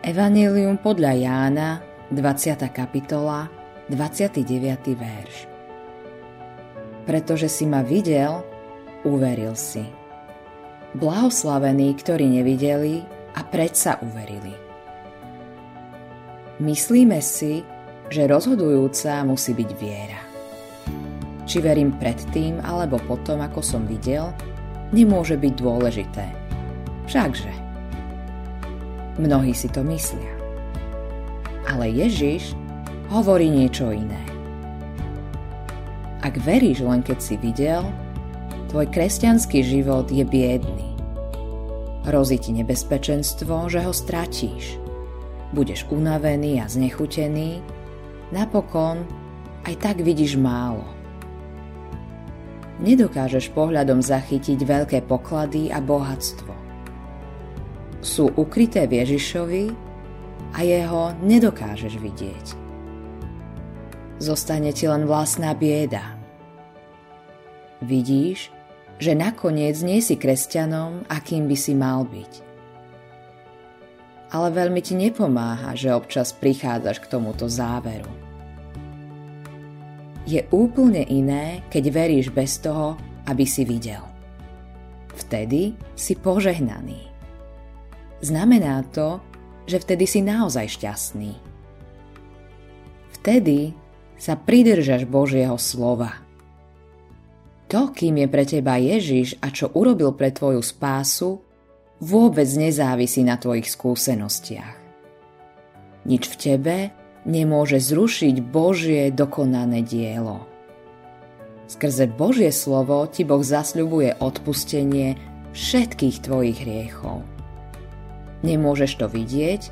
Evangelium podľa Jána, 20. kapitola, 29. verš. Pretože si ma videl, uveril si. Blahoslavení, ktorí nevideli a predsa uverili. Myslíme si, že rozhodujúca musí byť viera. Či verím predtým alebo potom, ako som videl, nemôže byť dôležité. Všakže. Mnohí si to myslia. Ale Ježiš hovorí niečo iné. Ak veríš len keď si videl, tvoj kresťanský život je biedný. Hrozí ti nebezpečenstvo, že ho stratíš – budeš unavený a znechutený, napokon aj tak vidíš málo. Nedokážeš pohľadom zachytiť veľké poklady a bohatstvo. Sú ukryté v Ježišovi a jeho nedokážeš vidieť. Zostane ti len vlastná bieda. Vidíš, že nakoniec nie si kresťanom, akým by si mal byť ale veľmi ti nepomáha, že občas prichádzaš k tomuto záveru. Je úplne iné, keď veríš bez toho, aby si videl. Vtedy si požehnaný. Znamená to, že vtedy si naozaj šťastný. Vtedy sa pridržaš Božieho slova. To, kým je pre teba Ježiš a čo urobil pre tvoju spásu, vôbec nezávisí na tvojich skúsenostiach. Nič v tebe nemôže zrušiť Božie dokonané dielo. Skrze Božie slovo ti Boh zasľubuje odpustenie všetkých tvojich hriechov. Nemôžeš to vidieť,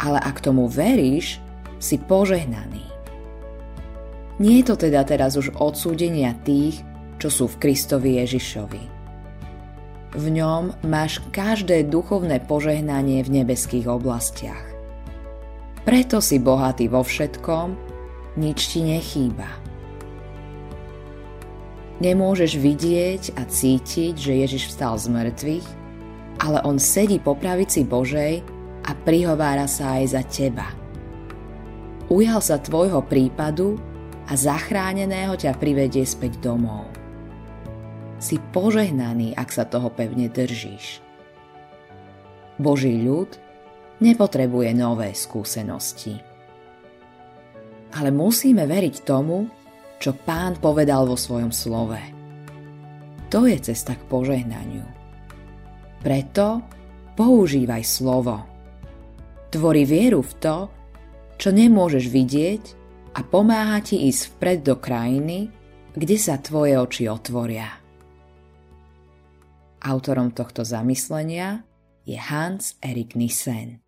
ale ak tomu veríš, si požehnaný. Nie je to teda teraz už odsúdenia tých, čo sú v Kristovi Ježišovi v ňom máš každé duchovné požehnanie v nebeských oblastiach. Preto si bohatý vo všetkom, nič ti nechýba. Nemôžeš vidieť a cítiť, že Ježiš vstal z mŕtvych, ale on sedí po pravici Božej a prihovára sa aj za teba. Ujal sa tvojho prípadu a zachráneného ťa privedie späť domov si požehnaný, ak sa toho pevne držíš. Boží ľud nepotrebuje nové skúsenosti. Ale musíme veriť tomu, čo pán povedal vo svojom slove. To je cesta k požehnaniu. Preto používaj slovo. Tvori vieru v to, čo nemôžeš vidieť a pomáha ti ísť vpred do krajiny, kde sa tvoje oči otvoria. Autorom tohto zamyslenia je Hans Erik Nissen.